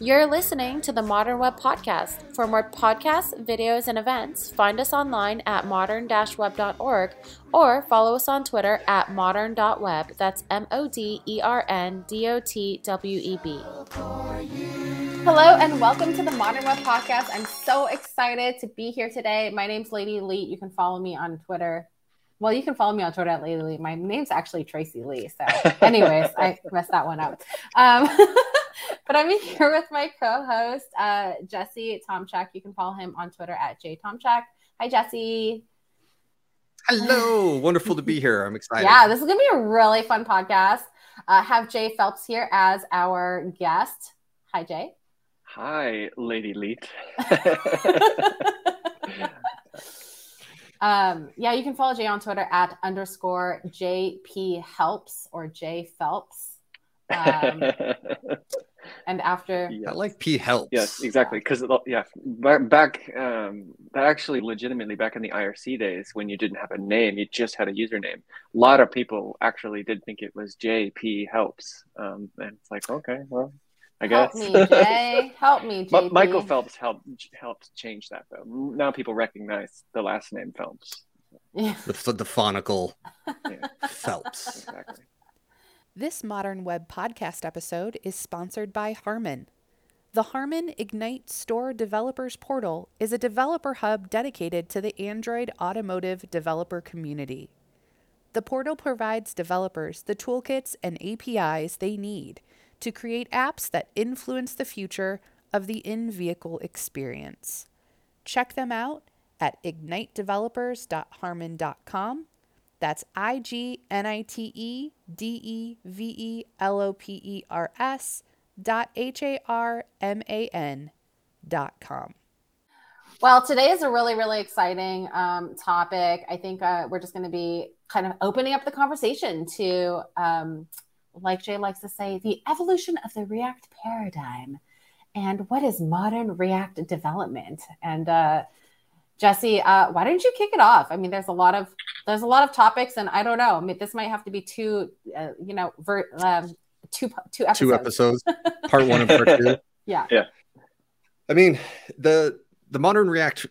You're listening to the Modern Web Podcast. For more podcasts, videos, and events, find us online at modern-web.org or follow us on Twitter at modern.web. That's M O D E R N D O T W E B. Hello and welcome to the Modern Web Podcast. I'm so excited to be here today. My name's Lady Lee. You can follow me on Twitter. Well, you can follow me on Twitter at Lady Lee. My name's actually Tracy Lee. So, anyways, I messed that one up. Um, but I'm here with my co-host, uh, Jesse Tomchak. You can follow him on Twitter at jtomchak. Hi, Jesse. Hello, wonderful to be here. I'm excited. Yeah, this is gonna be a really fun podcast. Uh, have Jay Phelps here as our guest. Hi, Jay. Hi, Lady Leet. um, yeah, you can follow Jay on Twitter at underscore JP Helps or J Phelps. Um, and after I like P helps. Yes, exactly. Because yeah, back, back um, actually legitimately back in the IRC days when you didn't have a name, you just had a username. A lot of people actually did think it was JP helps, um, and it's like okay, well, I help guess. me, Jay. help me, JP. Michael Phelps helped helped change that though. Now people recognize the last name Phelps. Yeah. The, the phonical Yeah, Phelps. exactly. This Modern Web podcast episode is sponsored by Harman. The Harman Ignite Store Developers Portal is a developer hub dedicated to the Android automotive developer community. The portal provides developers the toolkits and APIs they need to create apps that influence the future of the in vehicle experience. Check them out at ignitedevelopers.harman.com that's I G N I T E D E V E L O P E R S dot H A R M A N dot com. Well, today is a really, really exciting um, topic. I think uh, we're just going to be kind of opening up the conversation to, um, like Jay likes to say, the evolution of the React paradigm and what is modern React development. And uh, Jesse, uh, why don't you kick it off? I mean, there's a lot of there's a lot of topics, and I don't know. I mean, this might have to be two, uh, you know, ver- um, two two episodes. Two episodes, part one and part two. Yeah. Yeah. I mean, the the modern React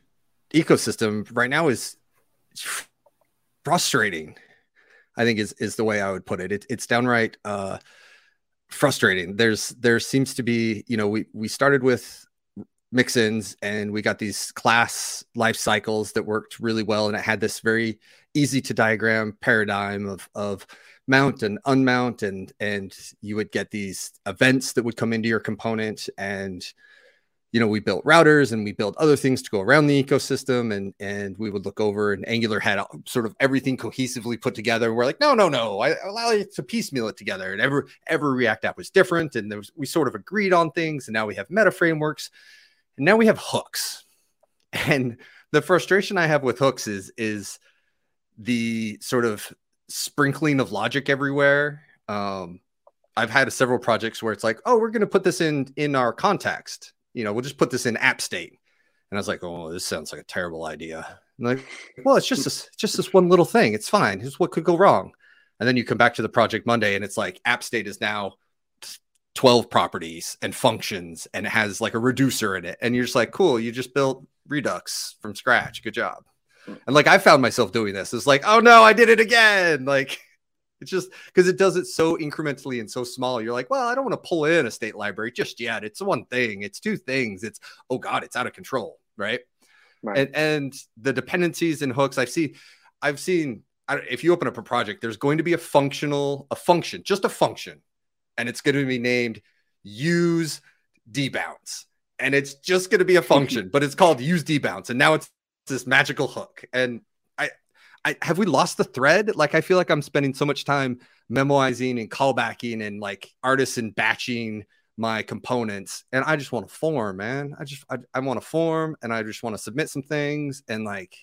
ecosystem right now is frustrating. I think is is the way I would put it. it it's downright uh, frustrating. There's there seems to be, you know, we we started with mixins and we got these class life cycles that worked really well and it had this very easy to diagram paradigm of of mount and unmount and and you would get these events that would come into your component and you know we built routers and we built other things to go around the ecosystem and and we would look over and angular had sort of everything cohesively put together we're like no no no i allow you to piecemeal it together and every every react app was different and there was we sort of agreed on things and now we have meta frameworks and now we have hooks. And the frustration I have with hooks is is the sort of sprinkling of logic everywhere. Um, I've had several projects where it's like, oh, we're going to put this in in our context. You know, we'll just put this in app state. And I was like, oh, this sounds like a terrible idea. Like, well, it's just this, just this one little thing. It's fine. Here's what could go wrong. And then you come back to the project Monday, and it's like app state is now 12 properties and functions and it has like a reducer in it and you're just like cool you just built redux from scratch good job. And like i found myself doing this. It's like oh no i did it again. Like it's just because it does it so incrementally and so small you're like well i don't want to pull in a state library just yet. It's one thing it's two things it's oh god it's out of control right, Right. and and the dependencies and hooks i've seen i've seen if you open up a project there's going to be a functional a function just a function and it's going to be named use debounce and it's just going to be a function but it's called use debounce and now it's this magical hook. And i i have we lost the thread? Like i feel like i'm spending so much time memoizing and callbacking and like artisan batching my components and i just want to form man. I just i, I want to form and i just want to submit some things and like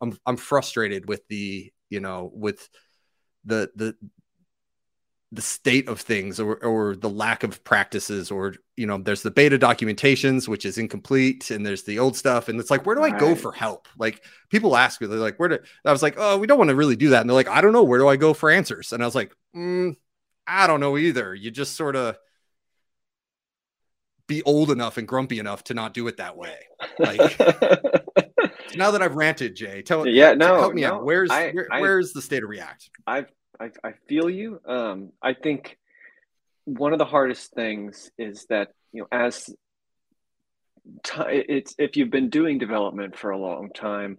i'm i'm frustrated with the you know with the the the state of things or, or the lack of practices or you know there's the beta documentations which is incomplete and there's the old stuff and it's like where do i go for help like people ask me they're like where do i was like oh we don't want to really do that and they're like i don't know where do i go for answers and i was like mm, i don't know either you just sort of be old enough and grumpy enough to not do it that way. Like now that I've ranted, Jay, tell me yeah, no, help me no, out. Where's I- where, I- where's the state of React? I've, I I feel you. Um, I think one of the hardest things is that you know as ti it's if you've been doing development for a long time,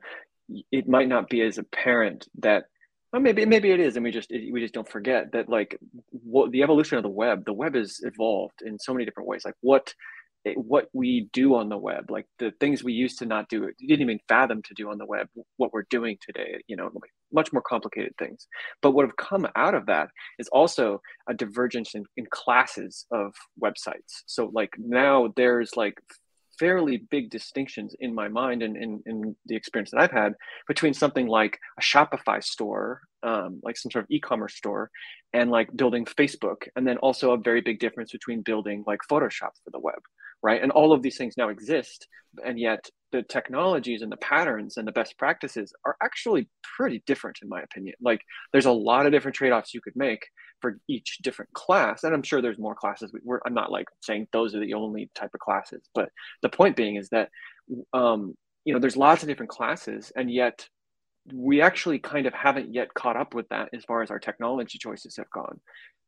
it might not be as apparent that. Well, maybe maybe it is, and we just we just don't forget that like what the evolution of the web. The web has evolved in so many different ways. Like what what we do on the web, like the things we used to not do, didn't even fathom to do on the web, what we're doing today, you know, like much more complicated things. But what have come out of that is also a divergence in, in classes of websites. So like now there's like fairly big distinctions in my mind and in, the experience that I've had between something like a Shopify store, um, like some sort of e-commerce store, and like building Facebook, and then also a very big difference between building like Photoshop for the web, right? And all of these things now exist, and yet the technologies and the patterns and the best practices are actually pretty different, in my opinion. Like there's a lot of different trade-offs you could make for each different class, and I'm sure there's more classes. We- We're, I'm not like saying those are the only type of classes, but the point being is that um, you know there's lots of different classes, and yet we actually kind of haven't yet caught up with that as far as our technology choices have gone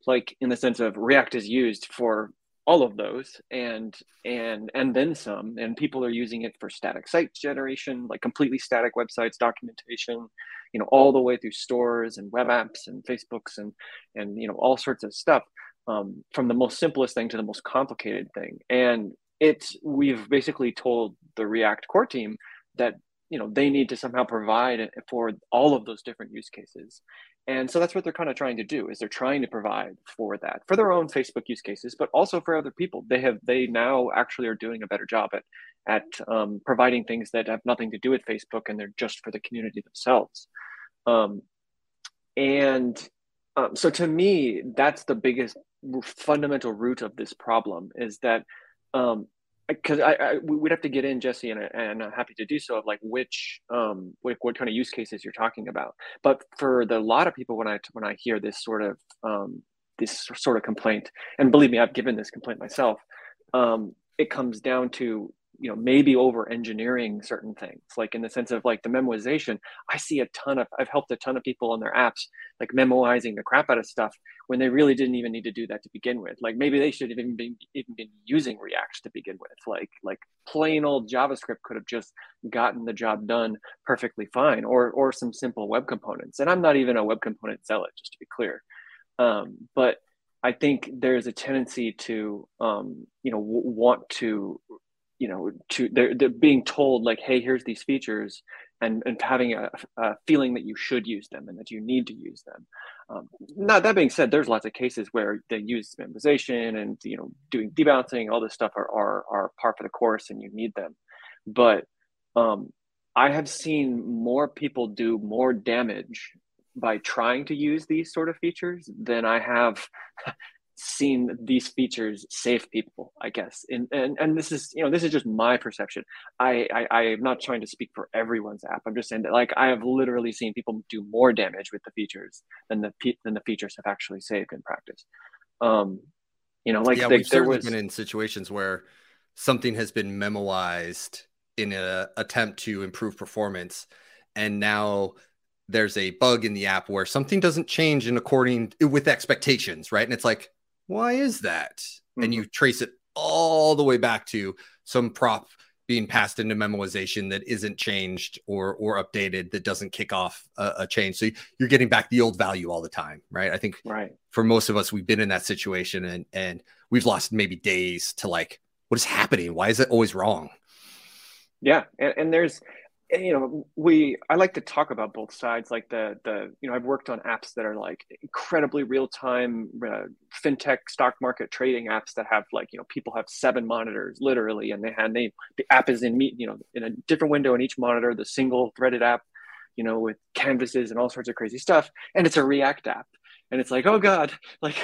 like in the sense of react is used for all of those and and and then some and people are using it for static site generation like completely static websites documentation you know all the way through stores and web apps and facebooks and and you know all sorts of stuff um, from the most simplest thing to the most complicated thing. And it's we've basically told the react core team that you know they need to somehow provide for all of those different use cases and so that's what they're kind of trying to do is they're trying to provide for that for their own facebook use cases but also for other people. They have they now actually are doing a better job at at um, providing things that have nothing to do with facebook and they're just for the community themselves. Um, and um, so to me that's the biggest fundamental root of this problem is that um, because I, I we- we'd have to get in Jesse and, and I'm happy to do so of like which um what kind of use cases you're talking about. But for the lot of people when I when I hear this sort of um this sort of complaint and believe me I've given this complaint myself um it comes down to you know maybe over engineering certain things like in the sense of like the memoization I see a ton of I've helped a ton of people on their apps like memoizing the crap out of stuff when they really didn't even need to do that to begin with. Like maybe they should have even been even been using React to begin with. Like like plain old JavaScript could have just gotten the job done perfectly fine, or or some simple web components. And I'm not even a web component zealot, just to be clear. Um, but I think there's a tendency to um, you know w- want to you know to they're, they're being told like hey here's these features and and having a, a feeling that you should use them and that you need to use them um, now that being said, there's lots of cases where they use memoization and you know doing debouncing, all this stuff are are are par for the course, and you need them. But um, I have seen more people do more damage by trying to use these sort of features than I have seen these features save people. I guess, and and and this is you know this is just my perception. I, I I am not trying to speak for everyone's app. I'm just saying that like I have literally seen people do more damage with the features than the than the features have actually saved in practice. Um, you know, like yeah, the- we've there certainly was been in situations where something has been memoized in an attempt to improve performance, and now there's a bug in the app where something doesn't change in according with expectations, right? And it's like, why is that? And Mhm. you trace it all the way back to some prop being passed into memoization that isn't changed or or updated that doesn't kick off a, a change. So you're getting back the old value all the time, right? I think right. for most of us we've been in that situation and and we've lost maybe days to like what is happening why is it always wrong Yeah, and, and there's you know we I like to talk about both sides. Like the the you know I've worked on apps that are like incredibly real time uh, fintech stock market trading apps that have like you know people have seven monitors literally, and they had they the app is in me you know in a different window in each monitor. The single threaded app, you know, with canvases and all sorts of crazy stuff, and it's a React app. And it's like, oh God, like,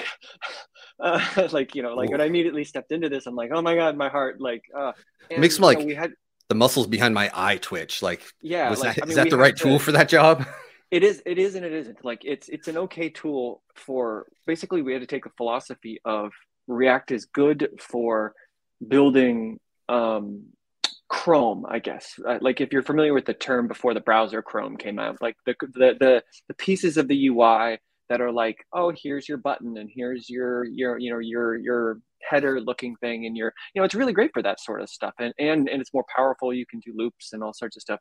uh, like you know, like when I immediately stepped into this, I'm like, oh my God, my heart, like, uh, and, Makes me, you know, like, we had the muscles behind my eye twitch like yeah was like, that, I mean, is that the right to- tool for that job it is it is and it isn't like it's it's an okay tool for basically we had to take a philosophy of react is good for building um, Chrome, I guess. Uh, like if you're familiar with the term before the browser Chrome came out, like the, the the the pieces of the UI that are like, oh, here's your button and here's your your you know your your header looking thing and you're you know it's really great for that sort of stuff and and and it's more powerful. You can do loops and all sorts of stuff.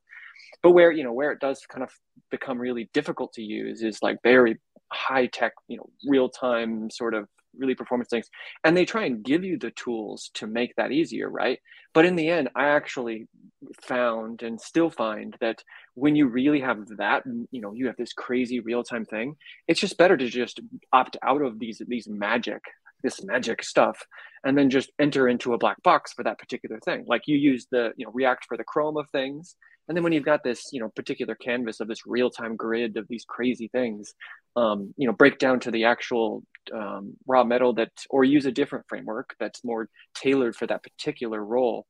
But where you know where it does kind of become really difficult to use is like very high tech, you know, real time sort of really performance things and they try and give you the tools to make that easier right but in the end i actually found and still find that when you really have that you know you have this crazy real-time thing it's just better to just opt out of these these magic this magic stuff and then just enter into a black box for that particular thing. Like you use the you know react for the chrome of things. And then when you've got this you know particular canvas of this real-time grid of these crazy things um, you know break down to the actual um, raw metal that or use a different framework that's more tailored for that particular role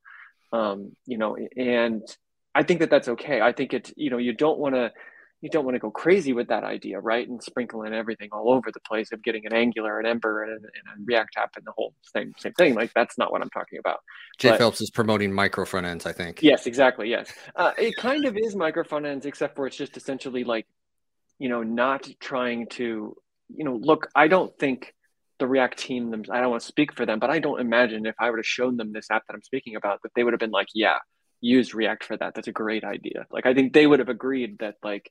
um, you know and i think that that's okay. I think it you know you don't want to you don't want to go crazy with that idea, right? And sprinkling everything all over the place of getting an Angular, an Ember, and, and a React app, and the whole same same thing. Like that's not what I'm talking about. Jay but, Phelps is promoting micro front ends, I think. Yes, exactly. Yes, uh, it kind of is micro front ends, except for it's just essentially like, you know, not trying to, you know, look. I don't think the React team. I don't want to speak for them, but I don't imagine if I would have shown them this app that I'm speaking about that they would have been like, yeah use React for that. That's a great idea. Like I think they would have agreed that like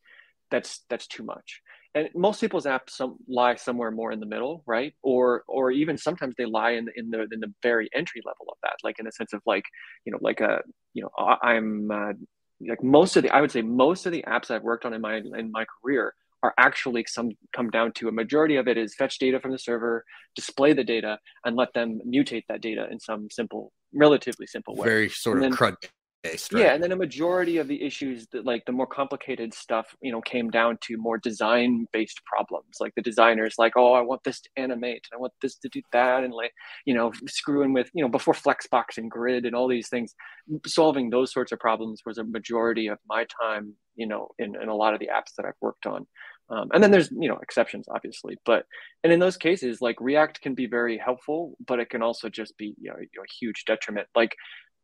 that's that's too much. And most people's apps some, lie somewhere more in the middle, right? Or or even sometimes they lie in the in the in the very entry level of that, like in a sense of like you know like a you know I'm uh, like most of the I would say most of the apps I've worked on in my in my career are actually some come down to a majority of it is fetch data from the server, display the data, and let them mutate that data in some simple, relatively simple way. Very sort and of then, CRUD based, right? Yeah, and then a majority of the issues that like the more complicated stuff, you know, came down to more design based problems. Like the designers like, oh, I want this to animate, and I want this to do that, and like, you know, screwing with, you know, before Flexbox and Grid and all these things, solving those sorts of problems was a majority of my time, you know, in, in a lot of the apps that I've worked on. Um, and then there's you know exceptions obviously but and in those cases like react can be very helpful but it can also just be you know, a huge detriment like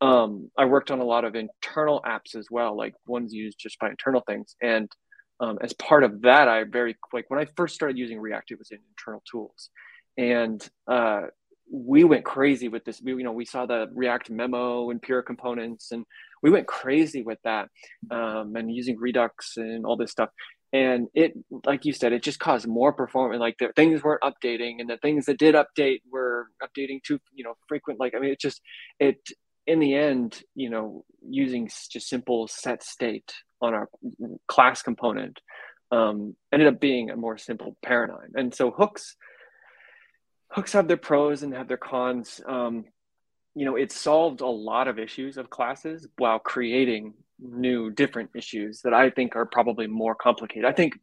um, I worked on a lot of internal apps as well, like ones used just by internal things. And um, as part of that, I very like when I first started using React, it was in internal tools, and uh, we went crazy with this. We, you know, we saw the React memo and pure components, and we went crazy with that, um, and using Redux and all this stuff. And it, like you said, it just caused more performance. Like the things weren't updating, and the things that did update were updating too, you know, frequent. Like I mean, it just it in the end, you know, using just simple set state on our class component um, ended up being a more simple paradigm. And so hooks, hooks have their pros and have their cons. Um, you know, it solved a lot of issues of classes while creating new, different issues that I think are probably more complicated. I think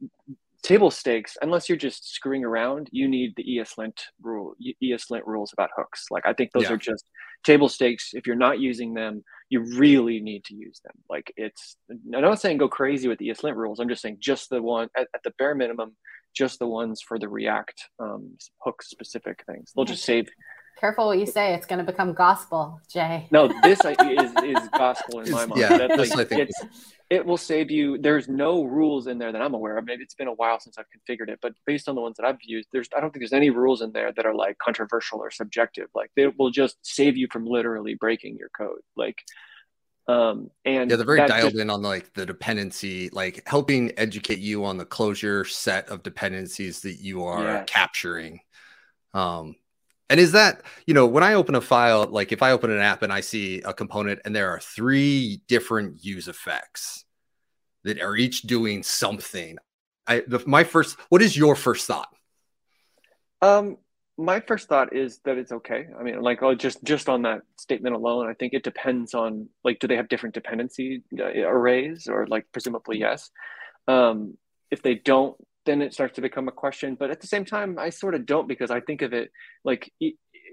table stakes, unless you're just screwing around, you need the ESLint rule, ESLint rules about hooks. Like I think those yeah. are just table stakes. If you're not using them, you really need to use them. Like it's, I'm not saying go crazy with the ESLint rules. I'm just saying just the one at, at the bare minimum, just the ones for the React um, hook specific things. They'll just save Careful what you say. It's going to become gospel, Jay. No, this is, is gospel in my mind. Yeah, That's like, I think it will save you. There's no rules in there that I'm aware of. Maybe it's been a while since I've configured it, but based on the ones that I've used, there's I don't think there's any rules in there that are like controversial or subjective. Like they will just save you from literally breaking your code. Like um and yeah they're very dialed just, in on like the dependency like helping educate you on the closure set of dependencies that you are yes. capturing um and is that, you know, when I open a file, like if I open an app and I see a component and there are three different use effects that are each doing something, I the, my first, what is your first thought? Um, my first thought is that it's okay. I mean, like, oh, just just on that statement alone, I think it depends on like, do they have different dependency uh, arrays, or like, presumably yes. Um, if they don't, then it starts to become a question. But at the same time, I sort of don't because I think of it like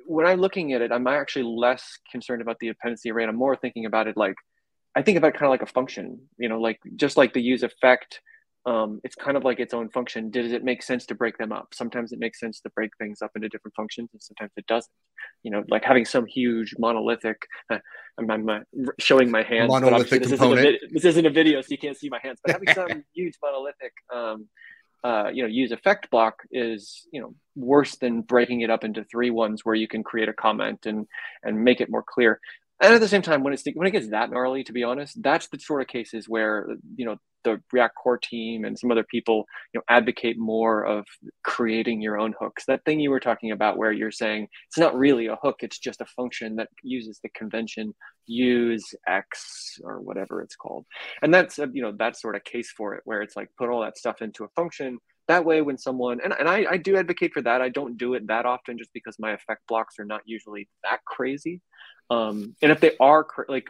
when I'm looking at it, I'm actually less concerned about the dependency array. I'm more thinking about it like I think about it kind of like a function, you know, like just like the use effect um, it's kind of like its own function. Does it make sense to break them up? Sometimes it makes sense to break things up into different functions, and sometimes it doesn't. You know, like having some huge monolithic. Uh, I'm, I'm uh, showing my hands. Monolithic this component. Isn't vid- this isn't a video, so you can't see my hands. But having some huge monolithic, um, uh, you know, use effect block is you know worse than breaking it up into three ones where you can create a comment and and make it more clear and at the same time when it's when it gets that gnarly to be honest that's the sort of cases where you know the react core team and some other people you know advocate more of creating your own hooks. That thing you were talking about where you're saying it's not really a hook it's just a function that uses the convention use x or whatever it's called. And that's you know that sort of case for it where it's like put all that stuff into a function. That way when someone and, and I, I do advocate for that. I don't do it that often just because my effect blocks are not usually that crazy um, and if they are like,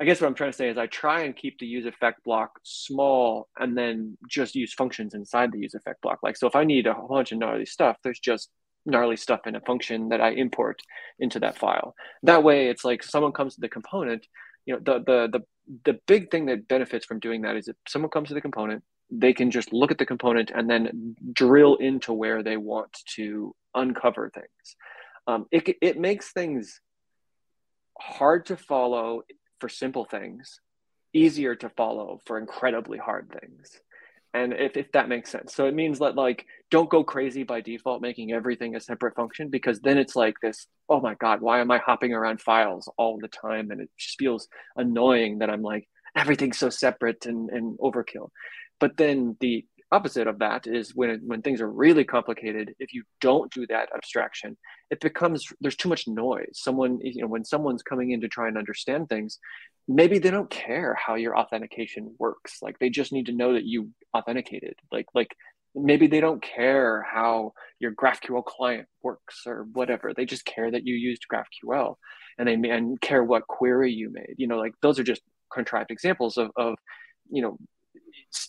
I guess what I'm trying to say is I try and keep the use effect block small and then just use functions inside the use effect block. Like, so if I need a whole bunch of gnarly stuff, there's just gnarly stuff in a function that I import into that file. That way it's like someone comes to the component, you know, the, the, the, the big thing that benefits from doing that is if someone comes to the component, they can just look at the component and then drill into where they want to uncover things. Um, it, it makes things hard to follow for simple things, easier to follow for incredibly hard things. And if, if that makes sense. So it means that like don't go crazy by default making everything a separate function because then it's like this, oh my God, why am I hopping around files all the time? And it just feels annoying that I'm like, everything's so separate and, and overkill. But then the opposite of that is when when things are really complicated if you don't do that abstraction it becomes there's too much noise. Someone you know when someone's coming in to try and understand things maybe they don't care how your authentication works. Like they just need to know that you authenticated. Like like maybe they don't care how your graphql client works or whatever. They just care that you used graphql and they and care what query you made. You know like those are just contrived examples of, of you know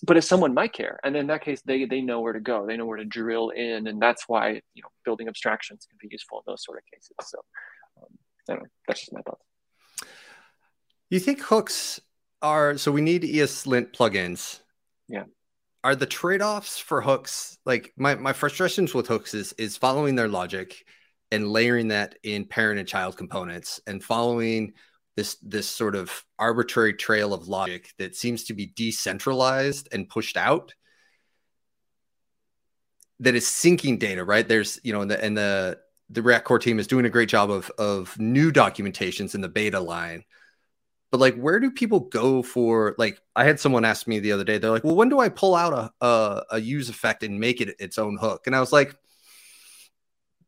but if someone might care. And in that case they they know where to go. They know where to drill in. And that's why you know building abstractions can be useful in those sort of cases. So um, I that's just my thoughts. You think hooks are so we need ESLint plugins. Yeah. Are the trade-offs for hooks like my, my frustrations with hooks is is following their logic and layering that in parent and child components and following this this sort of arbitrary trail of logic that seems to be decentralized and pushed out that is syncing data right? There's you know and the and the the react core team is doing a great job of of new documentations in the beta line. But like where do people go for like i had someone ask me the other day they're like well when do i pull out a a, a use effect and make it its own hook? And i was like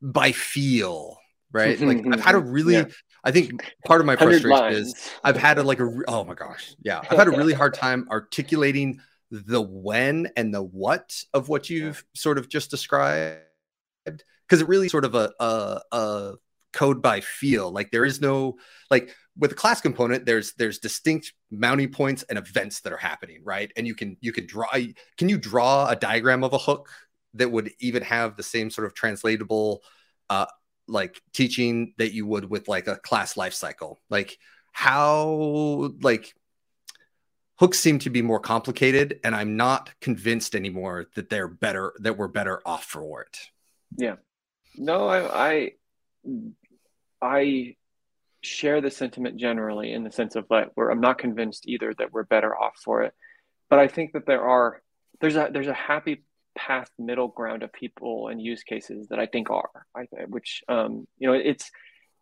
by feel right? Mm-hmm, like i've had a mm-hmm. really yeah. I think part of my frustration lines. is I've had a, like a oh my gosh yeah. I've had a really hard time articulating the when and the what of what you've sort of just described because it really sort of a, a, a code by feel. Like there is no like with a class component there's there's distinct mounting points and events that are happening right? And you can you can draw can you draw a diagram of a hook that would even have the same sort of translatable uh, like teaching that you would with like a class life cycle? Like how like hooks seem to be more complicated and i'm not convinced anymore that they're better that we're better off for it. Yeah. No i i i share the sentiment generally in the sense of that where i'm not convinced either that we're better off for it. But i think that there are there's a there's a happy path middle ground of people and use cases that I think are, I, which um, you know, it's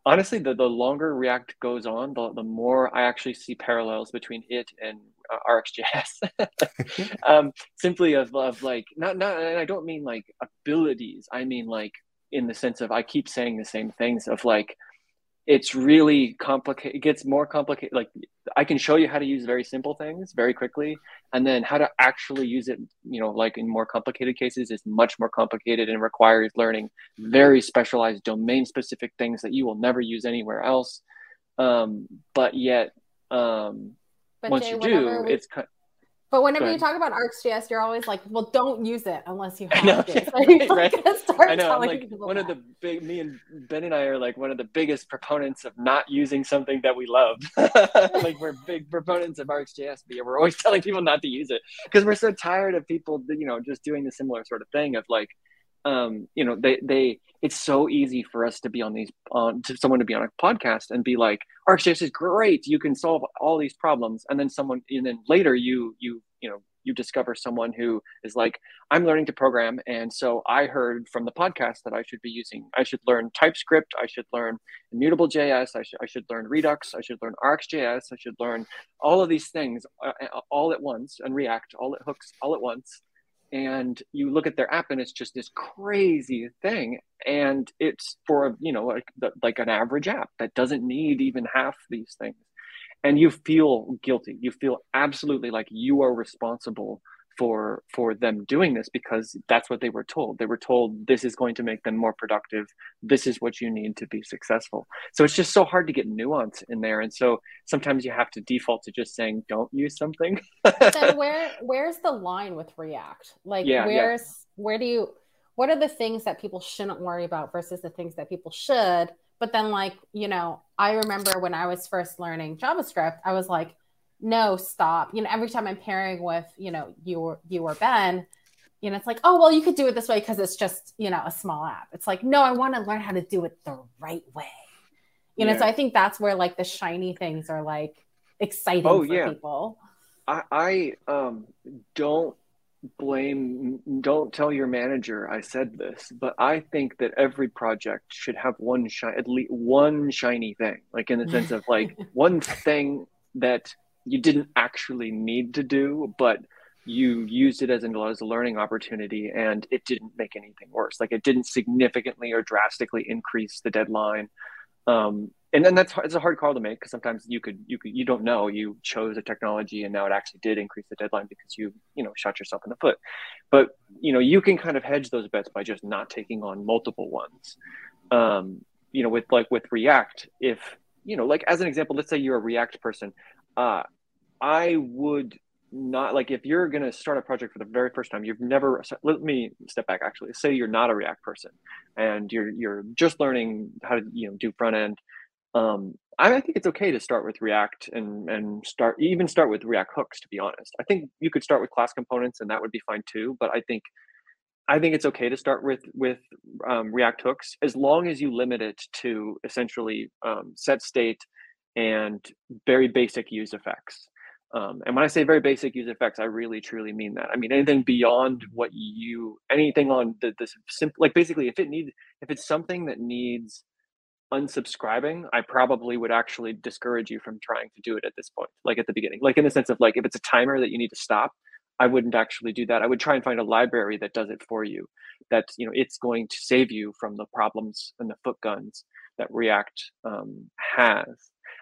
honestly the, the longer React goes on, the, the more I actually see parallels between it and uh, RxJS. um, simply of, of like not not, and I don't mean like abilities. I mean like in the sense of I keep saying the same things of like it's really complicated. It gets more complicated. Like I can show you how to use very simple things very quickly, and then how to actually use it. You know, like in more complicated cases, is much more complicated and requires learning very specialized domain-specific things that you will never use anywhere else. Um, but yet, um, but once Jay, you do, we, it's But whenever you talk about RxJS, you're always like, well, don't use it unless you have to. So right, right. I know. I'm like one that. of the big, me and Ben and I are like one of the biggest proponents of not using something that we love. like we're big proponents of RxJS, but we're always telling people not to use it because we're so tired of people, you know, just doing the similar sort of thing of like, um, you know, they they it's so easy for us to be on these on to someone to be on a podcast and be like, RxJS is great, you can solve all these problems, and then someone and then later you you you know you discover someone who is like, I'm learning to program, and so I heard from the podcast that I should be using, I should learn TypeScript, I should learn Immutable JS, I should I should learn Redux, I should learn RxJS, I should learn all of these things uh, uh all at once, and React all at hooks all at once and you look at their app and it's just this crazy thing. And it's for you know like like an average app that doesn't need even half these things. And you feel guilty. You feel absolutely like you are responsible for for them doing this because that's what they were told. They were told this is going to make them more productive. This is what you need to be successful. So it's just so hard to get nuance in there. And so sometimes you have to default to just saying don't use something. So where where's the line with react? Like yeah, where's yeah. where do you what are the things that people shouldn't worry about versus the things that people should? But then like you know i remember when i was first learning javascript i was like no, stop. You know, every time I'm pairing with, you know, you or you or Ben, you know, it's like, oh, well, you could do it this way because it's just, you know, a small app. It's like, no, I want to learn how to do it the right way. You yeah. know, so I think that's where like the shiny things are like exciting oh, for yeah. people. I, I um, don't blame, don't tell your manager I said this, but I think that every project should have one shiny, at least one shiny thing, like in the sense of like one thing that you didn't actually need to do, but you used it as, an, as a learning opportunity and it didn't make anything worse. Like it didn't significantly or drastically increase the deadline. Um, and then that's it's a hard call to make because sometimes you could you could you don't know you chose a technology and now it actually did increase the deadline because you you know shot yourself in the foot but you know you can kind of hedge those bets by just not taking on multiple ones um, you know with like with react if you know like as an example let's say you're a react person uh, I would not like if you're going to start a project for the very first time you've never let me step back actually. Say you're not a react person and you're you're just learning how to you know do front end. Um, I, I think it's okay to start with react and and start even start with react hooks to be honest. I think you could start with class components and that would be fine too but i think i think it's okay to start with with um, react hooks as long as you limit it to essentially um, set state and very basic use effects. Um, and when I say very basic use effects, I really truly mean that. I mean anything beyond what you, anything on the the simple, like basically, if it needs, if it's something that needs unsubscribing, I probably would actually discourage you from trying to do it at this point, like at the beginning, like in the sense of like if it's a timer that you need to stop, I wouldn't actually do that. I would try and find a library that does it for you. That you know it's going to save you from the problems and the foot guns that React um, has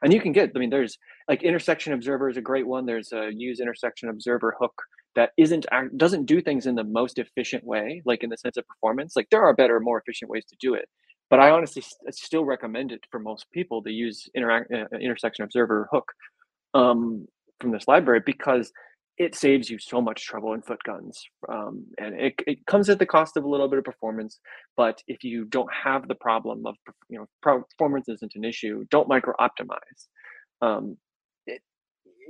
and you can get i mean there's like intersection observer is a great one. There's a use intersection observer hook that isn't doesn't do things in the most efficient way like in the sense of performance. Like there are better more efficient ways to do it. But i honestly still recommend it for most people to use interact uh, intersection observer hook um, from this library because it saves you so much trouble in foot guns um, and it, it comes at the cost of a little bit of performance but if you don't have the problem of you know performance isn't an issue don't micro optimize um,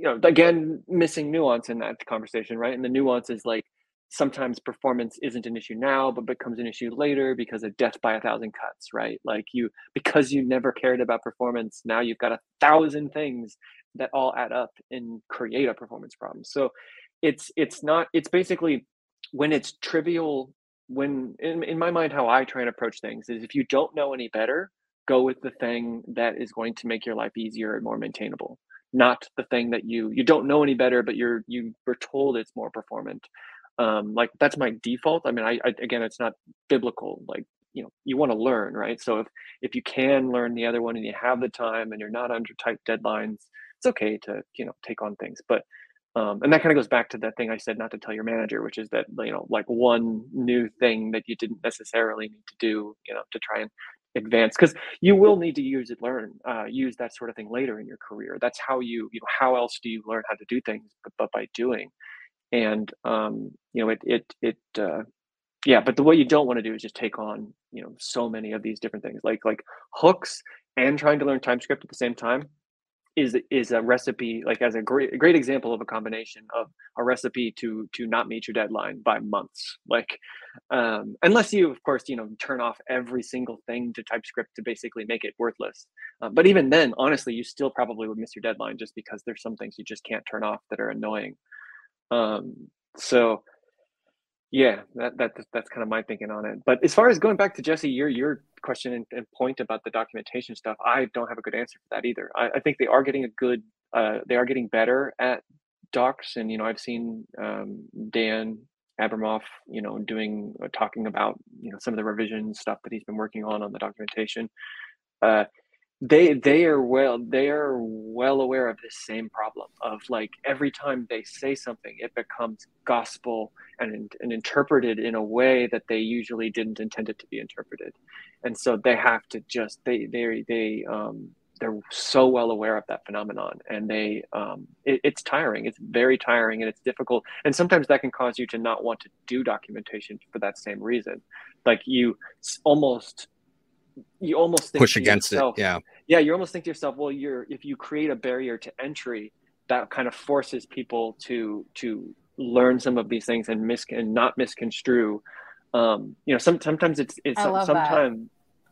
you know again missing nuance in that conversation right? And the nuance is like sometimes performance isn't an issue now but becomes an issue later because of death by a thousand cuts right? Like you because you never cared about performance now you've got a thousand things that all add up and create a performance problem. So it's it's not it's basically when it's trivial when in, in my mind how I try and approach things is if you don't know any better, go with the thing that is going to make your life easier and more maintainable. Not the thing that you you don't know any better, but you're you were told it's more performant. Um, like that's my default. I mean, I, I again, it's not biblical. Like you know you want to learn right so if if you can learn the other one and you have the time and you're not under tight deadlines it's okay to you know take on things but um, and that kind of goes back to that thing i said not to tell your manager which is that you know like one new thing that you didn't necessarily need to do you know to try and advance because you will need to use it learn uh, use that sort of thing later in your career. That's how you you know how else do you learn how to do things but, but by doing. And um, you know it it it uh, yeah but the what you don't want to do is just take on you know so many of these different things like like hooks and trying to learn TypeScript at the same time is is a recipe like as a great great example of a combination of a recipe to to not meet your deadline by months. Like um unless you of course you know turn off every single thing to typescript to basically make it worthless. Uh, but even then honestly you still probably would miss your deadline just because there's some things you just can't turn off that are annoying. Um so yeah, that, that that's kind of my thinking on it. But as far as going back to Jesse, your your question and, and point about the documentation stuff, I don't have a good answer for that either. I, I think they are getting a good, uh, they are getting better at docs, and you know, I've seen um, Dan Abramov, you know, doing uh, talking about you know some of the revision stuff that he's been working on on the documentation. Uh, they they are well they are well aware of this same problem of like every time they say something it becomes gospel and and interpreted in a way that they usually didn't intend it to be interpreted. And so they have to just they they they um they're so well aware of that phenomenon and they um it, it's tiring. It's very tiring and it's difficult. And sometimes that can cause you to not want to do documentation for that same reason. Like you almost you almost push against yourself, it. Yeah. Yeah. You almost think to yourself, well, you're, if you create a barrier to entry, that kind of forces people to, to learn some of these things and mis and not misconstrue. Um, you know, some, sometimes it's, it's sometimes,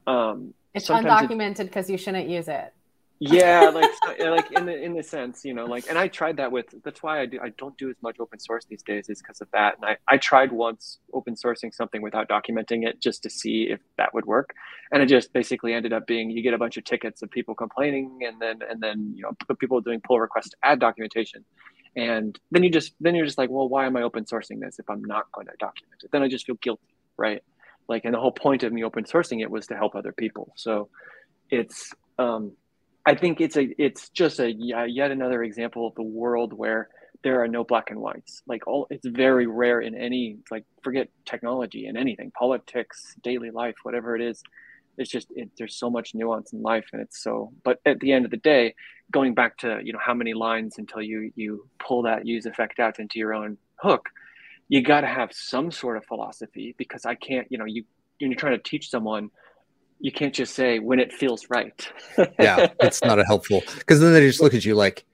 um, it's undocumented because you shouldn't use it yeah like like in the in the sense you know like and i tried that with that's why i do i don't do as much open source these days is because of that and i i tried once open sourcing something without documenting it just to see if that would work and it just basically ended up being you get a bunch of tickets of people complaining and then and then you know people doing pull requests to add documentation and then you just then you're just like well why am i open sourcing this if i'm not going to document it? Then i just feel guilty right? Like and the whole point of me open sourcing it was to help other people so it's um I think it's a it's just a uh, yet another example of the world where there are no black and whites. Like all, it's very rare in any like forget technology and anything, politics, daily life, whatever it is. It's just it, there's so much nuance in life, and it's so. But at the end of the day, going back to you know how many lines until you you pull that use effect out into your own hook, you got to have some sort of philosophy because I can't you know you when you're trying to teach someone you can't just say when it feels right. yeah, it's not a helpful because then they just look at you like,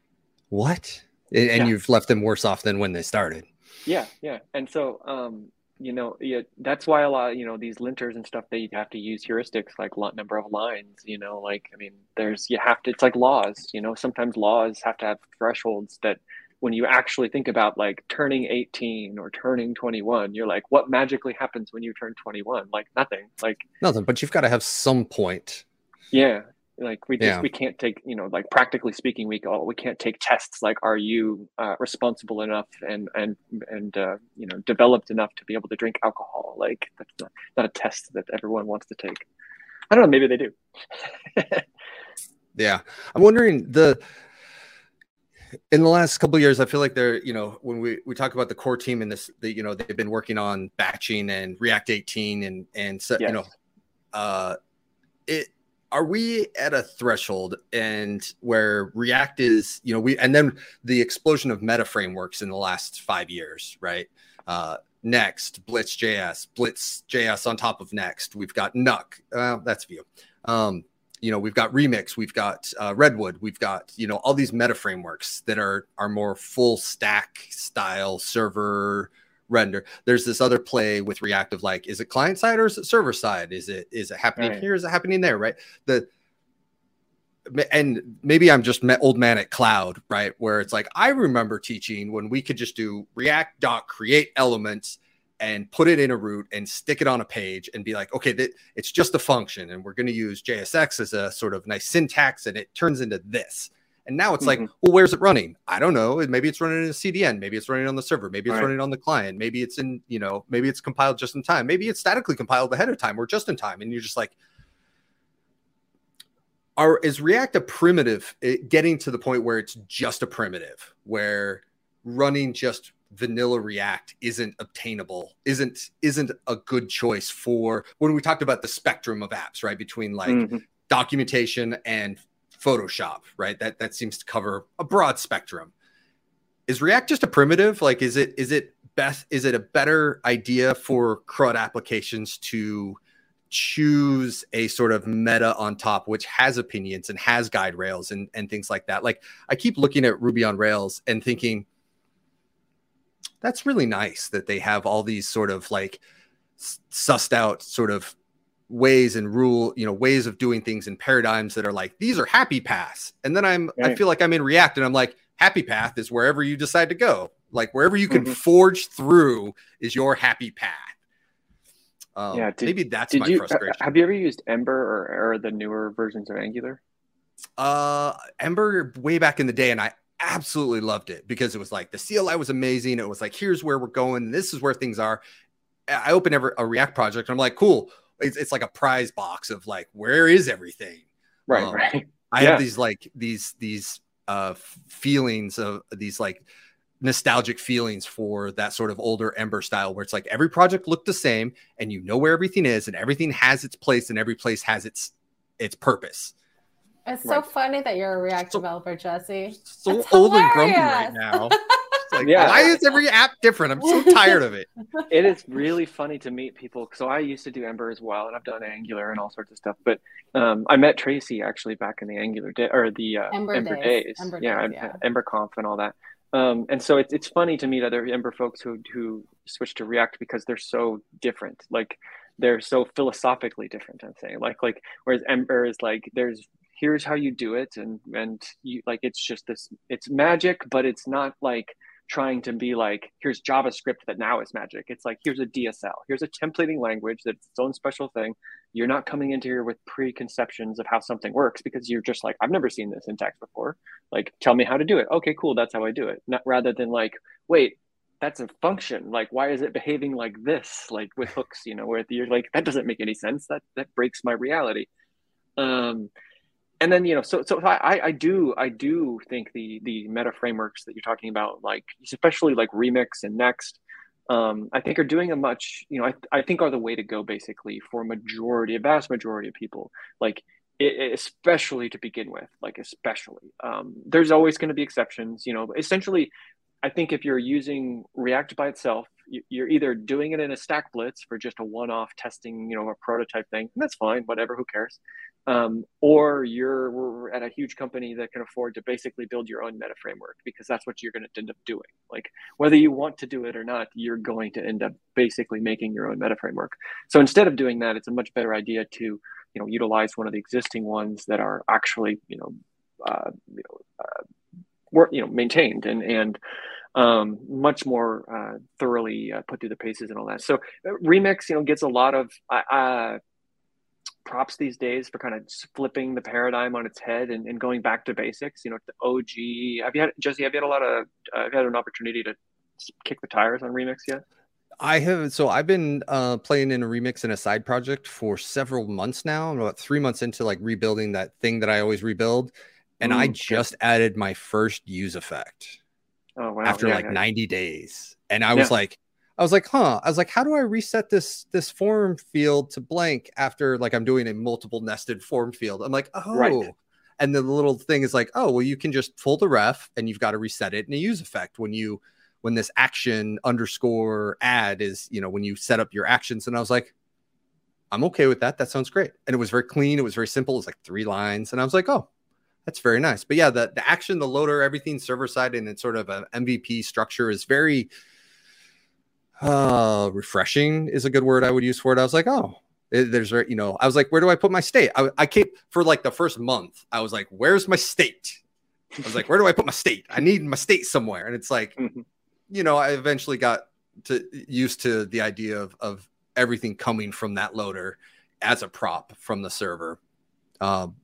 what? And, yeah. you've left them worse off than when they started. Yeah, yeah, and so um, you know, yeah, that's why a lot, you know, these linters and stuff they have to use heuristics like lot number of lines. You know, like I mean, there's you have to. It's like laws. You know, sometimes laws have to have thresholds that when you actually think about like turning 18 or turning 21 you're like what magically happens when you turn 21 like nothing. Like nothing but you've got to have some point. Yeah like we just yeah. we can't take you know like practically speaking we go we can't take tests like are you uh, responsible enough and and and uh, you know developed enough to be able to drink alcohol? Like that's not, not a test that everyone wants to take. I don't know maybe they do. Yeah i'm wondering the in the last couple years, I feel like they're, you know, when we, we talk about the core team in this, the, you know, they've been working on batching and React 18 and, and so, yes. you know, uh, it, are we at a threshold and where React is, you know, we, and then the explosion of meta frameworks in the last five years, right? Uh, Next, Blitz JS, Blitz JS on top of Next. We've got Nuxt. Uh, that's Vue. Um, you know we've got remix we've got uh, redwood we've got you know all these meta frameworks that are are more full stack style server render. There's this other play with reactive like is it client side or is it server side? Is it is it happening right. here? Is it happening there? Right? The and maybe i'm just old man at cloud right? Where it's like i remember teaching when we could just do react dot create elements and put it in a root and stick it on a page and be like, okay, that it's just a function, and we're going to use JSX as a sort of nice syntax, and it turns into this. And now it's mm-hmm. like, well, where's it running? I don't know. Maybe it's running in a CDN. Maybe it's running on the server. Maybe it's right. running on the client. Maybe it's in, you know, maybe it's compiled just in time. Maybe it's statically compiled ahead of time or just in time. And you're just like, are is React a primitive? It, eh, getting to the point where it's just a primitive, where running just vanilla react isn't obtainable isn't isn't a good choice for when we talked about the spectrum of apps right between like mm-hmm. documentation and photoshop right that that seems to cover a broad spectrum is React just a primitive? Like, is it is it best? Is it a better idea for CRUD applications to choose a sort of meta on top, which has opinions and has guide rails and and things like that? Like, I keep looking at Ruby on Rails and thinking that's really nice that they have all these sort of like sussed out sort of ways and rule, you know, ways of doing things and paradigms that are like these are happy paths. And then I'm right. I feel like I'm in React and I'm like happy path is wherever you decide to go. Like wherever you can mm-hmm. forge through is your happy path. Um, yeah, did, maybe that's my you, frustration. Have you ever used Ember or, or the newer versions of Angular? Uh, Ember way back in the day, and I absolutely loved it because it was like the CLI was amazing. It was like here's where we're going. This is where things are. I open ever a React project. I'm like, cool. It's, it's like a prize box of like where is everything. Right, um, right. I yeah. have these like these these uh, feelings of these like nostalgic feelings for that sort of older Ember style where it's like every project looked the same and you know where everything is and everything has its place and every place has its its purpose. It's so funny that you're a React so, developer, Jesse. So That's old hilarious. and grumpy right now. like, yeah. why is every app different? I'm so tired of it. It is really funny to meet people. So I used to do Ember as well, and I've done Angular and all sorts of stuff. But um, I met Tracy actually back in the Angular day or the uh, Ember, Ember, days. days. Ember yeah, days, yeah, Ember Conf and all that. Um, and so it's it's funny to meet other Ember folks who who switch to React because they're so different. Like they're so philosophically different. I'm saying like like whereas Ember is like there's here's how you do it and and you like it's just this it's magic, but it's not like trying to be like, here's JavaScript that now is magic. It's like, here's a DSL, here's a templating language that's its own special thing. You're not coming into here with preconceptions of how something works because you're just like, I've never seen this syntax before. Like, tell me how to do it. Okay, cool. That's how I do it. Not rather than like, wait, that's a function. Like, why is it behaving like this? Like with hooks, you know, where you're like, that doesn't make any sense. That that breaks my reality. Um, and then you know so so I, I do i do think the the meta frameworks that you're talking about like especially like remix and next um, i think are doing a much you know I, I think are the way to go basically for a majority a vast majority of people. Like it, especially to begin with like especially. Um, there's always going to be exceptions you know essentially i think if you're using react by itself you're either doing it in a StackBlitz for just a one-off testing you know a prototype thing and that's fine whatever who cares um, or you're at a huge company that can afford to basically build your own meta framework because that's what you're going to end up doing. Like whether you want to do it or not, you're going to end up basically making your own meta framework. So instead of doing that, it's a much better idea to you know utilize one of the existing ones that are actually you know uh, you know uh, work, you know maintained and and um, much more uh, thoroughly uh, put through the paces and all that. So uh, Remix, you know, gets a lot of uh, props these days for kind of flipping the paradigm on its head and, and going back to basics. You know, the OG. Have you had Jesse? Have you had a lot of? Uh, have you had an opportunity to kick the tires on Remix yet? I have. So I've been uh, playing in a remix in a side project for several months now. I'm about three months into like rebuilding that thing that I always rebuild, and mm, I just okay. added my first use effect. Oh wow! After yeah, like yeah. 90 days, and I was like, I was like, huh. I was like, how do I reset this this form field to blank after like I'm doing a multiple nested form field? I'm like, oh. Right. And the little thing is like, oh, well, you can just pull the ref and you've got to reset it in a use effect when you when this action underscore add is, you know, when you set up your actions. And I was like, I'm okay with that. That sounds great. And it was very clean. It was very simple. It was like three lines. And I was like, oh, that's very nice. But yeah, the, the action, the loader, everything server side and it's sort of an MVP structure is very uh refreshing is a good word I would use for it. I was like, oh, it, there's you know, I was like, where do I put my state? I, I keep for like the first month, I was like, where's my state? I was like, where do I put my state? I need my state somewhere. And it's like, mm-hmm. you know, I eventually got to used to the idea of of everything coming from that loader as a prop from the server. Um,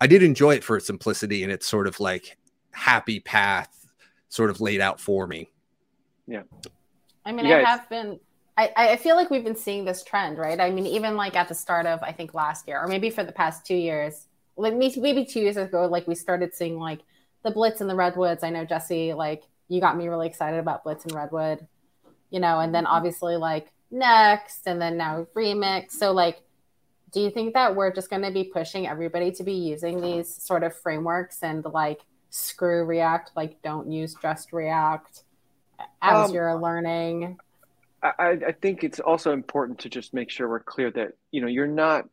I did enjoy it for its simplicity and its sort of like happy path sort of laid out for me. Yeah. I mean, I have been. I, I feel like we've been seeing this trend, right? I mean, even like at the start of I think last year, or maybe for the past two years, like maybe two years ago, like we started seeing like the Blitz and the Redwoods. I know Jesse, like you got me really excited about Blitz and Redwood, you know, and then mm-hmm. obviously like Next, and then now Remix. So like, do you think that we're just going to be pushing everybody to be using these sort of frameworks and like screw React, like don't use just React as um, you're learning? I, I think it's also important to just make sure we're clear that you know you're not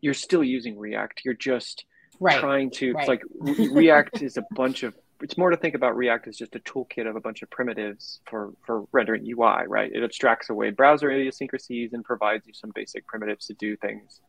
you're still using React. You're just right. trying to right. like React is a bunch of it's more to think about React as just a toolkit of a bunch of primitives for for rendering UI, right? It abstracts away browser idiosyncrasies and provides you some basic primitives to do things.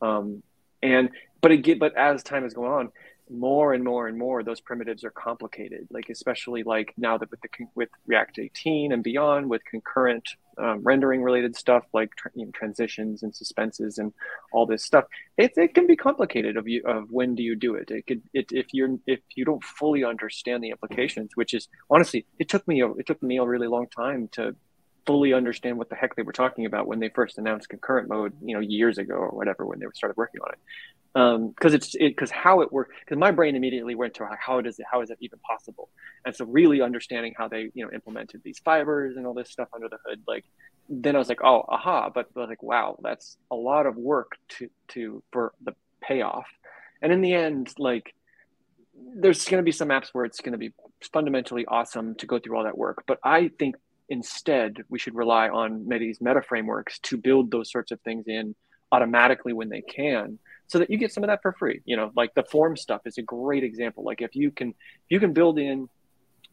Um, and but it get but as time has gone on, more and more and more those primitives are complicated like especially like now that with the with react 18 and beyond with concurrent um, rendering related stuff like you know, transitions and suspenses and all this stuff it, it can be complicated of you of when do you do it. It could it, if you're if you don't fully understand the implications which is honestly it took me a, it took me a really long time to fully understand what the heck they were talking about when they first announced concurrent mode you know years ago or whatever when they started working on it because um, it's because it, how it works because my brain immediately went to how does it how is it even possible? And so really understanding how they you know implemented these fibers and all this stuff under the hood like then i was like oh aha but, but like wow that's a lot of work to to for the payoff. And in the end like there's going to be some apps where it's going to be fundamentally awesome to go through all that work but i think instead we should rely on these meta frameworks to build those sorts of things in automatically when they can so that you get some of that for free. You know, like the form stuff is a great example. Like if you can if you can build in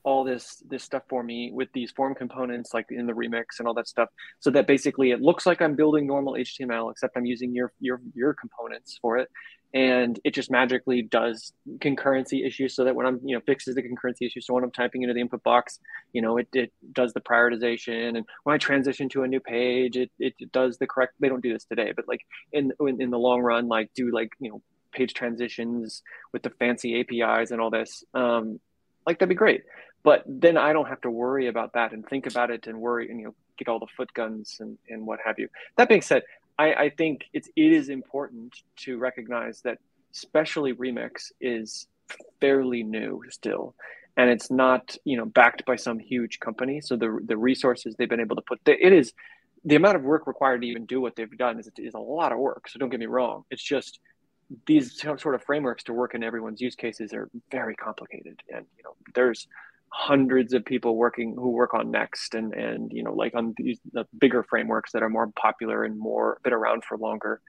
all this this stuff for me with these form components like in the remix and all that stuff so that basically it looks like i'm building normal html except i'm using your your your components for it and it just magically does concurrency issues so that when i'm you know fixes the concurrency issue so when i'm typing into the input box you know it, it does the prioritization. And when i transition to a new page it, it does the correct they don't do this today but like in, in in the long run like do like you know page transitions with the fancy apis and all this um like that'd be great. But then i don't have to worry about that and think about it and worry and you know get all the foot guns and, and what have you. That being said I, I think it's it is important to recognize that especially remix is fairly new still. And it's not you know backed by some huge company. So the the resources they've been able to put it is the amount of work required to even do what they've done is, is a lot of work. So don't get me wrong. It's just these sort of frameworks to work in everyone's use cases are very complicated. And you know there's hundreds of people working who work on Next and and you know like on these the bigger frameworks that are more popular and more been around for longer.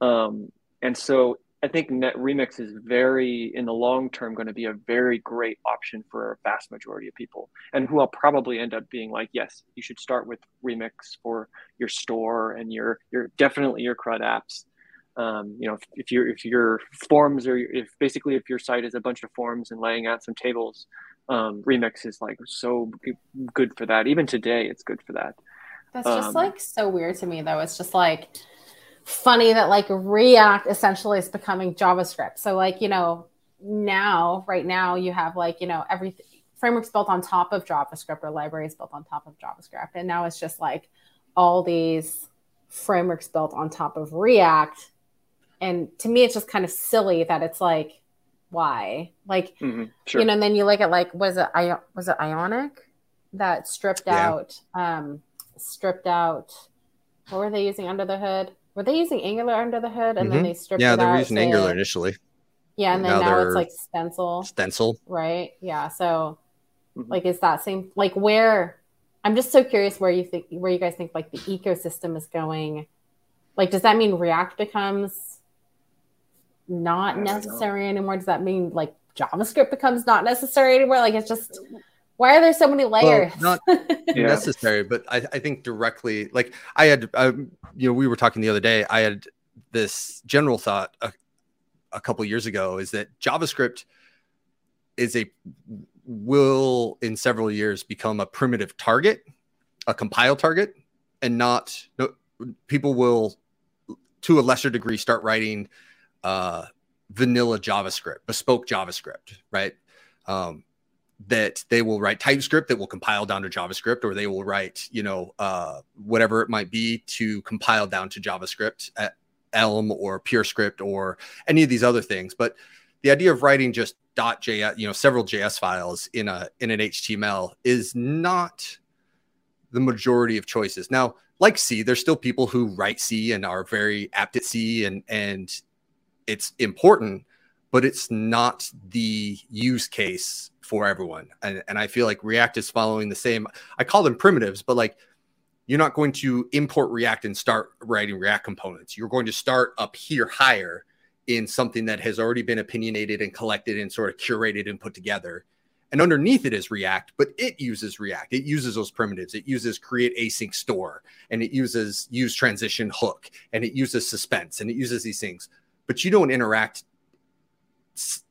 Um, and so I think Net Remix is very in the long term going to be a very great option for a vast majority of people, and who will probably end up being like, yes, you should start with Remix for your store and your your definitely your CRUD apps. Um, you know, if, if your if your forms or if basically if your site is a bunch of forms and laying out some tables, um, remix is like so good for that. Even today, it's good for that. That's just um, like so weird to me, though. It's just like funny that like React essentially is becoming JavaScript. So like you know now, right now, you have like you know everything frameworks built on top of JavaScript or libraries built on top of JavaScript, and now it's just like all these frameworks built on top of React. And to me, it's just kind of silly that it's like why. Like, mm-hmm. sure. you know, and then you look at like, was it, I was it Ionic that stripped yeah. out, um, stripped out, what were they using under the hood? Were they using Angular under the hood and mm-hmm. then they stripped yeah, they were using Angular initially. Yeah, and then now, now it's like stencil. Stencil. Right. Yeah. So mm-hmm. like is that same like where I'm just so curious where you think where you guys think like the ecosystem is going. Like, does that mean React becomes not necessary anymore? Does that mean like JavaScript becomes not necessary anymore? Like it's just why are there so many layers? Well, not necessary, but I, I, think directly. Like I had, um, you know, we were talking the other day. I had this general thought a, a couple years ago is that JavaScript is a will in several years become a primitive target, a compile target, and not no, people will to a lesser degree start writing uh, vanilla JavaScript, bespoke JavaScript, right? Um, that they will write TypeScript that will compile down to JavaScript, or they will write, you know, uh, whatever it might be to compile down to JavaScript at Elm or PureScript or any of these other things. But the idea of writing just .js, you know, several JS files in a in an HTML is not the majority of choices. Now, like C, there's still people who write C and are very apt at C and and it's important, but it's not the use case for everyone. And, and I feel like React is following the same. I call them primitives, but like you're not going to import React and start writing React components. You're going to start up here higher in something that has already been opinionated and collected and sort of curated and put together. And underneath it is React, but it uses React. It uses those primitives. It uses create async store and it uses use transition hook and it uses suspense and it uses these things. But you don't interact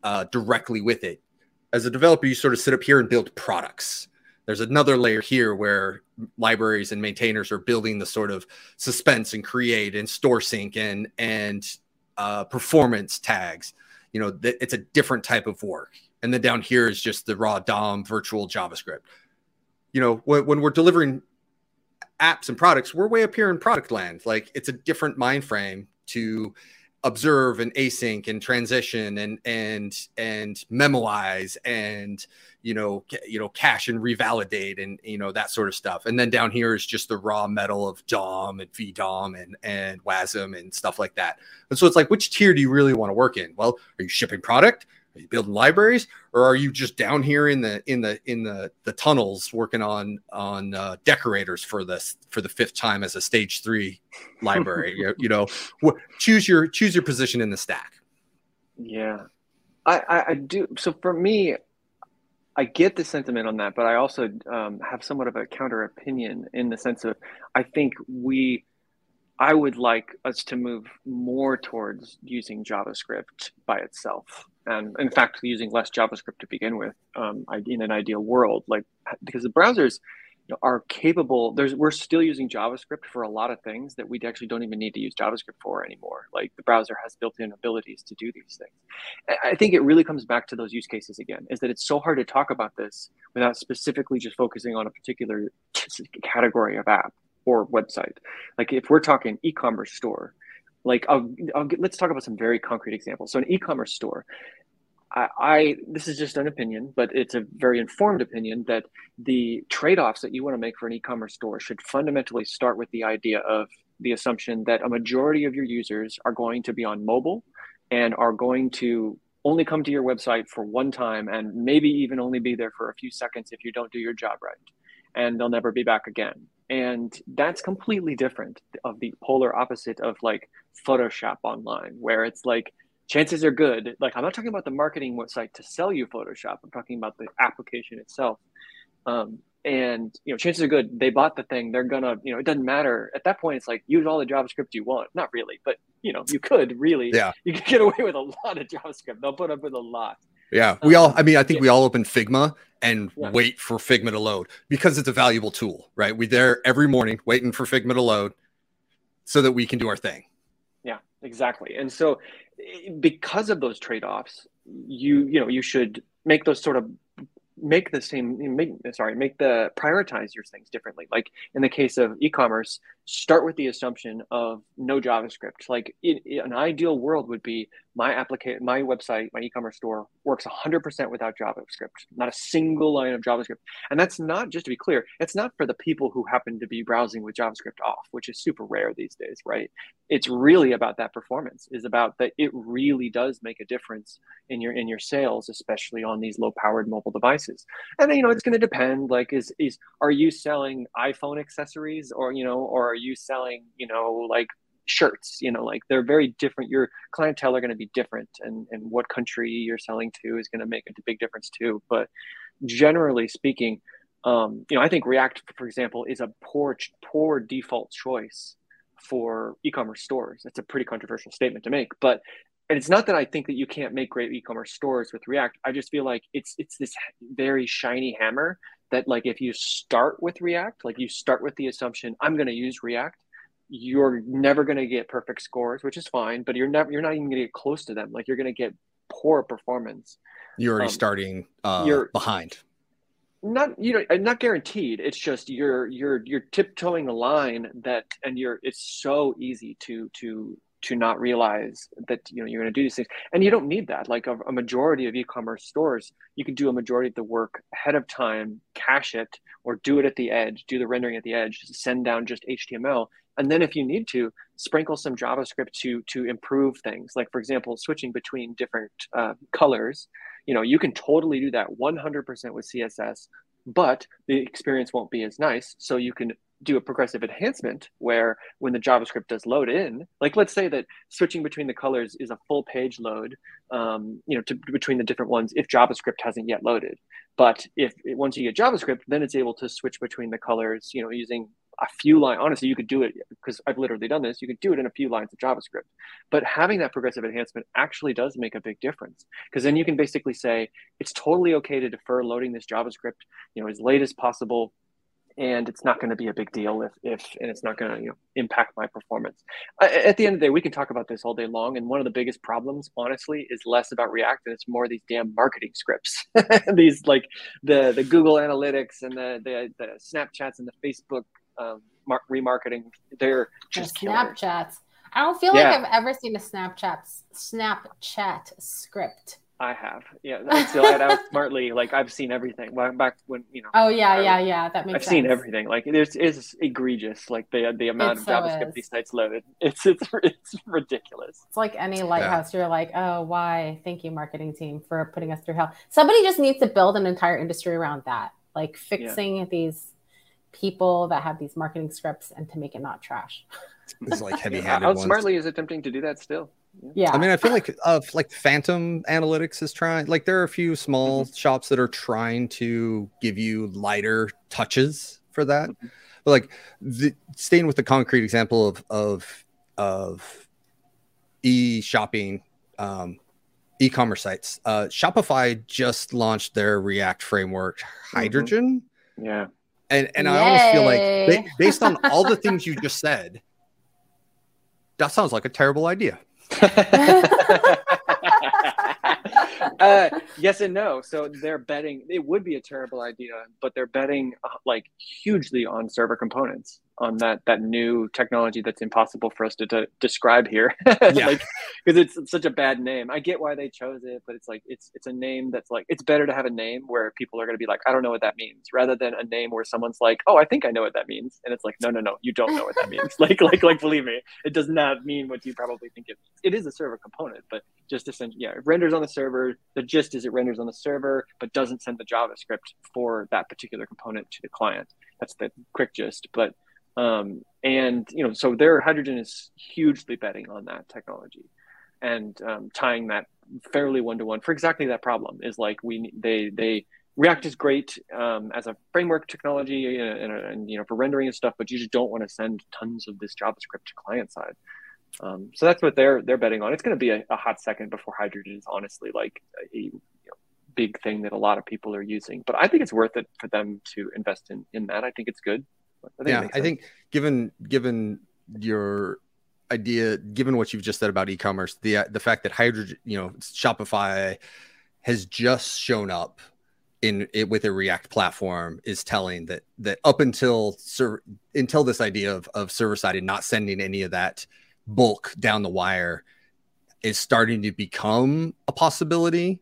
uh, directly with it. As a developer, you sort of sit up here and build products. There's another layer here where libraries and maintainers are building the sort of suspense and create and store sync and and uh, performance tags. You know, th- it's a different type of work. And then down here is just the raw DOM virtual JavaScript. You know, when, when we're delivering apps and products, we're way up here in product land. Like it's a different mind frame to observe and async and transition and and and memoize and you know you know cache and revalidate and you know that sort of stuff. And then down here is just the raw metal of dom and vdom and and wasm and stuff like that. And so it's like which tier do you really want to work in? Well are you shipping product are you building libraries, or are you just down here in the in the in the the tunnels working on on uh, decorators for this for the fifth time as a stage three library? you, you know, wh- choose your choose your position in the stack. Yeah, I, I, I do. So for me, I get the sentiment on that, but I also um, have somewhat of a counter opinion in the sense of I think we, I would like us to move more towards using JavaScript by itself and in fact using less javascript to begin with um, in an ideal world like because the browsers are capable there's we're still using javascript for a lot of things that we actually don't even need to use javascript for anymore. Like the browser has built-in abilities to do these things. I think it really comes back to those use cases again is that it's so hard to talk about this without specifically just focusing on a particular category of app or website. Like if we're talking e-commerce store like I'll, I'll get, let's talk about some very concrete examples. So an e-commerce store I, I, this is just an opinion but it's a very informed opinion that the trade-offs that you want to make for an e-commerce store should fundamentally start with the idea of the assumption that a majority of your users are going to be on mobile and are going to only come to your website for one time and maybe even only be there for a few seconds if you don't do your job right. And they'll never be back again and that's completely different of the polar opposite of like photoshop online where it's like chances are good like i'm not talking about the marketing website to sell you photoshop i'm talking about the application itself. Um, and you know chances are good they bought the thing they're gonna you know it doesn't matter. At that point it's like use all the javascript you want. Not really but you know you could really. Yeah. You could get away with a lot of javascript. They'll put up with a lot yeah, we all. I mean, I think yeah. we all open Figma and yeah. wait for Figma to load because it's a valuable tool, right? We there every morning waiting for Figma to load so that we can do our thing. Yeah, exactly. And so, eh, because of those trade offs, you you know you should make those sort of make the same make sorry make the prioritize your things differently like in the case of e-commerce start with the assumption of no javascript. Like in, in an ideal world would be my application my website my e-commerce store works 100% without javascript not a single line of javascript. And that's not just to be clear it's not for the people who happen to be browsing with javascript off which is super rare these days right? It's really about that performance is about that it really does make a difference in your in your sales especially on these low powered mobile devices. And you know it's going to depend like is is are you selling iphone accessories or you know or are you selling you know like shirts you know like they're very different. Your clientele are going to be different and and what country you're selling to is going to make a big difference too. But generally speaking um, you know i think react for example is a poor poor default choice for e-commerce stores. That's a pretty controversial statement to make but and it's not that I think that you can't make great e-commerce stores with React. I just feel like it's it's this very shiny hammer that like if you start with React, like you start with the assumption I'm going to use React, you're never going to get perfect scores, which is fine, but you're never you're not even going to get close to them. Like you're going to get poor performance. You're already um, starting uh, you're behind. Not you know not guaranteed. It's just you're you're you're tiptoeing a line that and you're it's so easy to to to not realize that you know you're going to do these things. And you don't need that. Like a, a, majority of e-commerce stores you can do a majority of the work ahead of time cache it or do it at the edge do the rendering at the edge send down just html and then if you need to sprinkle some javascript to to improve things. Like for example switching between different uh, colors. You know you can totally do that 100% with css but the experience won't be as nice. So you can do a progressive enhancement where when the javascript does load in like let's say that switching between the colors is a full page load um, you know to, between the different ones if javascript hasn't yet loaded. But if once you get javascript then it's able to switch between the colors you know using a few lines honestly you could do it because i've literally done this you could do it in a few lines of javascript. But having that progressive enhancement actually does make a big difference because then you can basically say it's totally okay to defer loading this javascript you know as late as possible and it's not going to be a big deal if, if and it's not going to you know impact my performance. At the end of the day we can talk about this all day long and one of the biggest problems honestly is less about react and it's more these damn marketing scripts. These like the the google analytics and the the, the snapchats and the facebook um, mar- remarketing they're just the snapchats. I don't feel yeah. like i've ever seen a snapchat snapchat script I have, yeah. That's still out smartly. Like I've seen everything. Back when you know. Oh yeah, yeah, yeah. That makes. Sense. I've sense. seen everything. Like there's is egregious. Like the the amount it of so JavaScript is. these sites loaded. It's it's it's ridiculous. It's like any lighthouse. Yeah. You're like, oh, why? Thank you, marketing team, for putting us through hell. Somebody just needs to build an entire industry around that, like fixing yeah. these people that have these marketing scripts and to make it not trash. It's like heavy-handed. How smartly is attempting to do that still? Yeah. I mean, I feel like uh, like Fathom Analytics is trying. Like there are a few small mm-hmm. shops that are trying to give you lighter touches for that. Mm-hmm. But like the, staying with the concrete example of of of e shopping, um, e-commerce sites. Uh, Shopify just launched their React framework, mm-hmm. Hydrogen. Mm-hmm. Yeah. And and Yay. I almost feel like based on all the things you just said, that sounds like a terrible idea. Uh, yes and no. So they're betting it would be a terrible idea, but they're betting uh, like hugely on server components on that that new technology that's impossible for us to, to describe here. Yeah. like because it's, it's, such a bad name. I get why they chose it but it's like it's it's a name that's like it's better to have a name where people are going to be like i don't know what that means rather than a name where someone's like oh i think i know what that means and it's like no no no you don't know what that means. Like like like believe me it does not mean what you probably think it means. It is a server component but just essentially yeah it renders on the server the gist is it renders on the server but doesn't send the javascript for that particular component to the client. That's the quick gist but um, and you know, so their hydrogen is hugely betting on that technology, and um, tying that fairly one to one for exactly that problem is like we they they React is great um, as a framework technology and, and, and, you know for rendering and stuff, but you just don't want to send tons of this JavaScript to client side. Um, so that's what they're they're betting on. It's going to be a, a, hot second before Hydrogen is honestly like a, you know, big thing that a lot of people are using. But I think it's worth it for them to invest in in that. I think it's good. I think yeah, I think given given your idea, given what you've just said about e-commerce, the the fact that hydrogen, you know, Shopify has just shown up in it with a React platform is telling that that up until server until this idea of of server side and not sending any of that bulk down the wire is starting to become a possibility.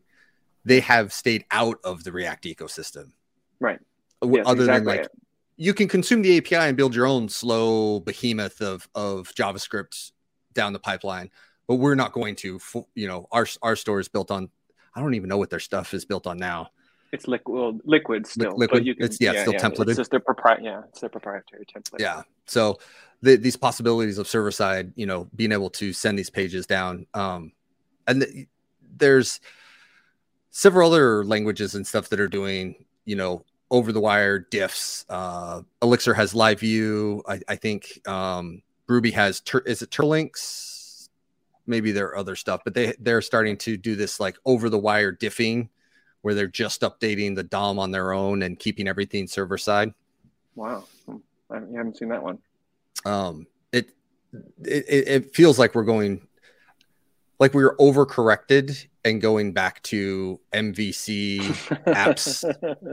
They have stayed out of the React ecosystem, right? Yes, other exactly. than like you can consume the API and build your own slow behemoth of of JavaScript down the pipeline, but we're not going to. You know, our our store is built on. I don't even know what their stuff is built on now. It's liquid, well, liquid still. Liquid. Can, it's yeah, yeah still yeah, templated. It's just their proprietary. Yeah, it's their proprietary template. Yeah. So the, these possibilities of server side, you know, being able to send these pages down, um, and the, there's several other languages and stuff that are doing, you know, over the wire diffs. Uh, Elixir has live view. I, I think um, Ruby has tur- is it Turbolinks? Maybe there are other stuff, but they they're starting to do this like over the wire diffing, where they're just updating the DOM on their own and keeping everything server side. Wow, I haven't seen that one. Um, it it, it feels like we're going like we were overcorrected and going back to MVC apps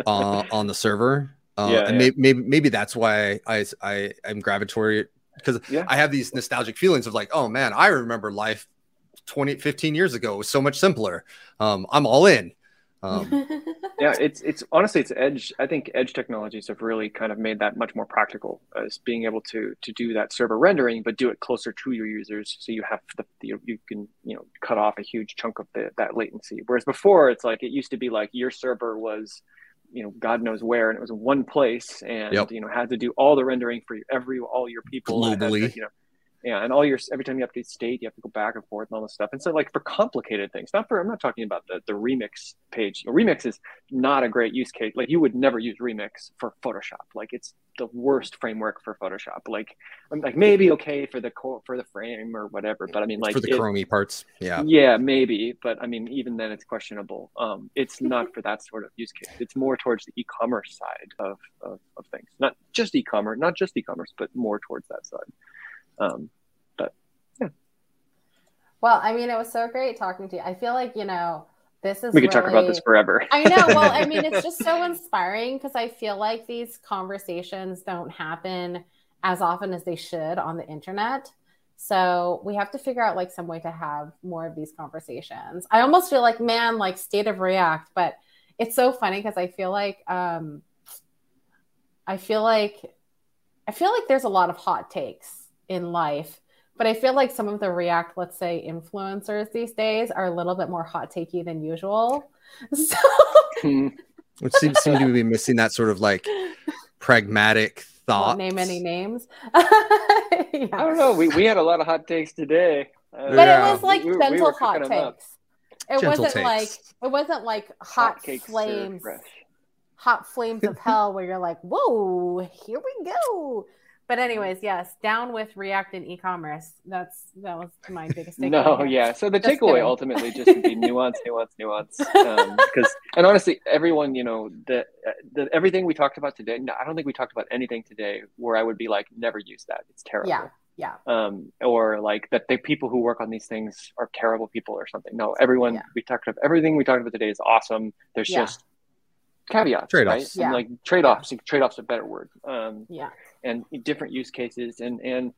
uh, on the server. Uh, yeah, and yeah. Maybe, maybe, maybe that's why I I am gravitatory because yeah. I have these nostalgic feelings of like, oh man, I remember life 20, 15 years ago it was so much simpler. Um, I'm all in. Um, yeah, it's it's honestly it's edge. I think edge technologies have really kind of made that much more practical as being able to to do that server rendering, but do it closer to your users, so you have the, the you can you know cut off a huge chunk of the, that latency. Whereas before, it's like it used to be like your server was you know god knows where and it was in one place and yep. you know had to do all the rendering for every all your people globally to, you know yeah, and all your every time you update state, you have to go back and forth and all this stuff. And so, like for complicated things, not for I'm not talking about the the remix page. Remix is not a great use case. Like you would never use Remix for Photoshop. Like it's the worst framework for Photoshop. Like I'm like maybe okay for the core for the frame or whatever, but I mean like for the it, parts. Yeah, yeah, maybe. But I mean even then it's questionable. Um, it's not for that sort of use case. It's more towards the e-commerce side of of, of things. Not just e-commerce, not just e-commerce, but more towards that side. Um, but yeah. Well, I mean, it was so great talking to you. I feel like you know this is. We could really... talk about this forever. I know. Well, I mean, it's just so inspiring because I feel like these conversations don't happen as often as they should on the internet. So we have to figure out like some way to have more of these conversations. I almost feel like, man, like state of React, but it's so funny because I feel like um I feel like I feel like there's a lot of hot takes in life. But I feel like some of the React, let's say, influencers these days are a little bit more hot takey than usual. So hmm. which seems, seem to be missing that sort of like pragmatic thought. Name any names? yeah. I don't know. We, we had a lot of hot takes today. Uh, but yeah. it was like we, gentle we hot takes. It gentle wasn't takes. like it wasn't like hot, hot flames, hot flames of hell where you're like, whoa, here we go. But anyways, yes, down with React and e-commerce. That's that was my biggest takeaway. no, yeah. So the just takeaway kidding. ultimately just to be nuance, nuance, nuance. Because um, and honestly, everyone, you know, the, the everything we talked about today. No, I don't think we talked about anything today where I would be like, never use that. It's terrible. Yeah. Yeah. Um, or like that the people who work on these things are terrible people or something. No, everyone yeah. we talked about everything we talked about today is awesome. There's yeah. just caveats, trade-offs. Right? Yeah. like trade-offs. Trade-offs a better word. Um, yeah and different use cases and and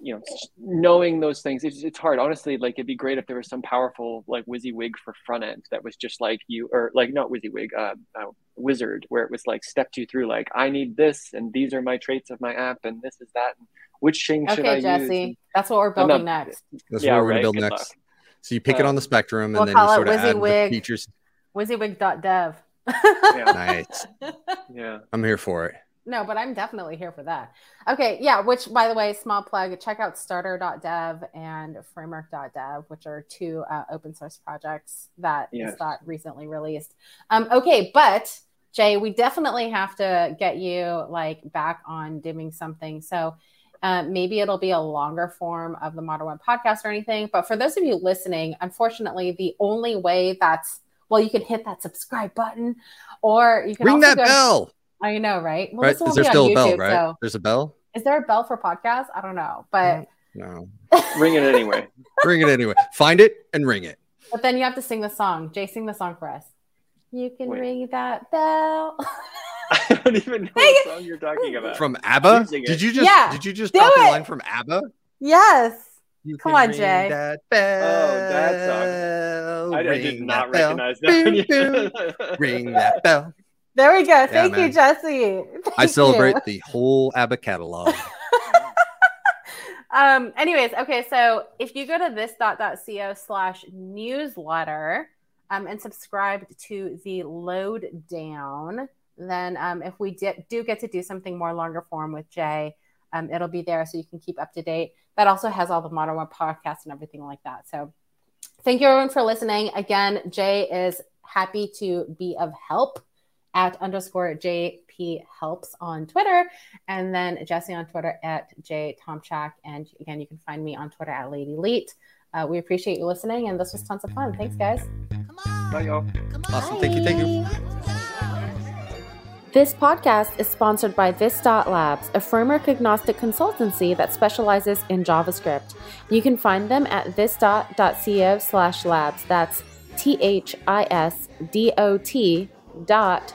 you know knowing those things it's, it's hard. Honestly like it'd be great if there was some powerful like WYSIWYG for front end that was just like you or like not WYSIWYG uh, uh, wizard where it was like stepped you through like i need this and these are my traits of my app and this is that and which thing okay, should i Jesse, use that's what we're building not, next. That's yeah, what we're right, going to build next. luck. so you pick um, it on the um, spectrum we'll and then you sort of add the features. WYSIWYG.dev yeah. nice. Yeah. I'm here for it no, but I'm definitely here for that. Okay, yeah, which by the way, small plug, check out starter.dev and framework.dev, which are two uh, open source projects that yes. got recently released. Um, okay, but Jay, we definitely have to get you like back on doing something. So uh, maybe it'll be a longer form of the Modern Web podcast or anything. But for those of you listening, unfortunately, the only way that's well, you can hit that subscribe button, or you can ring that bell. I know, right? Well, right. Is there still a bell, right? So. There's a bell. Is there a bell for podcasts? I don't know, but mm. no. ring it anyway. ring it anyway. Find it and ring it. But then you have to sing the song. Jay, sing the song for us. You can Wait. ring that bell. I don't even know what song you're talking about. From ABBA? Did you just yeah, did you just drop a line from ABBA? Yes. You Come on, Jay. That bell. Oh, that song. I, I did not recognize that. ring that bell. There we go. Thank yeah, you, Jesse. Thank I celebrate you. the whole ABBA catalog. um, anyways, okay, so if you go to this dot dot co slash newsletter um, and subscribe to the load down, then um, if we di- do get to do something more longer form with Jay, um, it'll be there so you can keep up to date. That also has all the Modern Web podcasts and everything like that. So thank you everyone for listening. Again, Jay is happy to be of help at underscore Jay Phelps on Twitter, and then Jesse on Twitter at J Tomchak. And again, you can find me on Twitter at Lady Leet. Uh, we appreciate you listening, and this was tons of fun. Thanks, guys. Bye, y'all. Awesome. Thank you. Thank you. This podcast is sponsored by This Labs, a framework agnostic consultancy that specializes in JavaScript. You can find them at this.co slash labs. That's T H I S D O T dot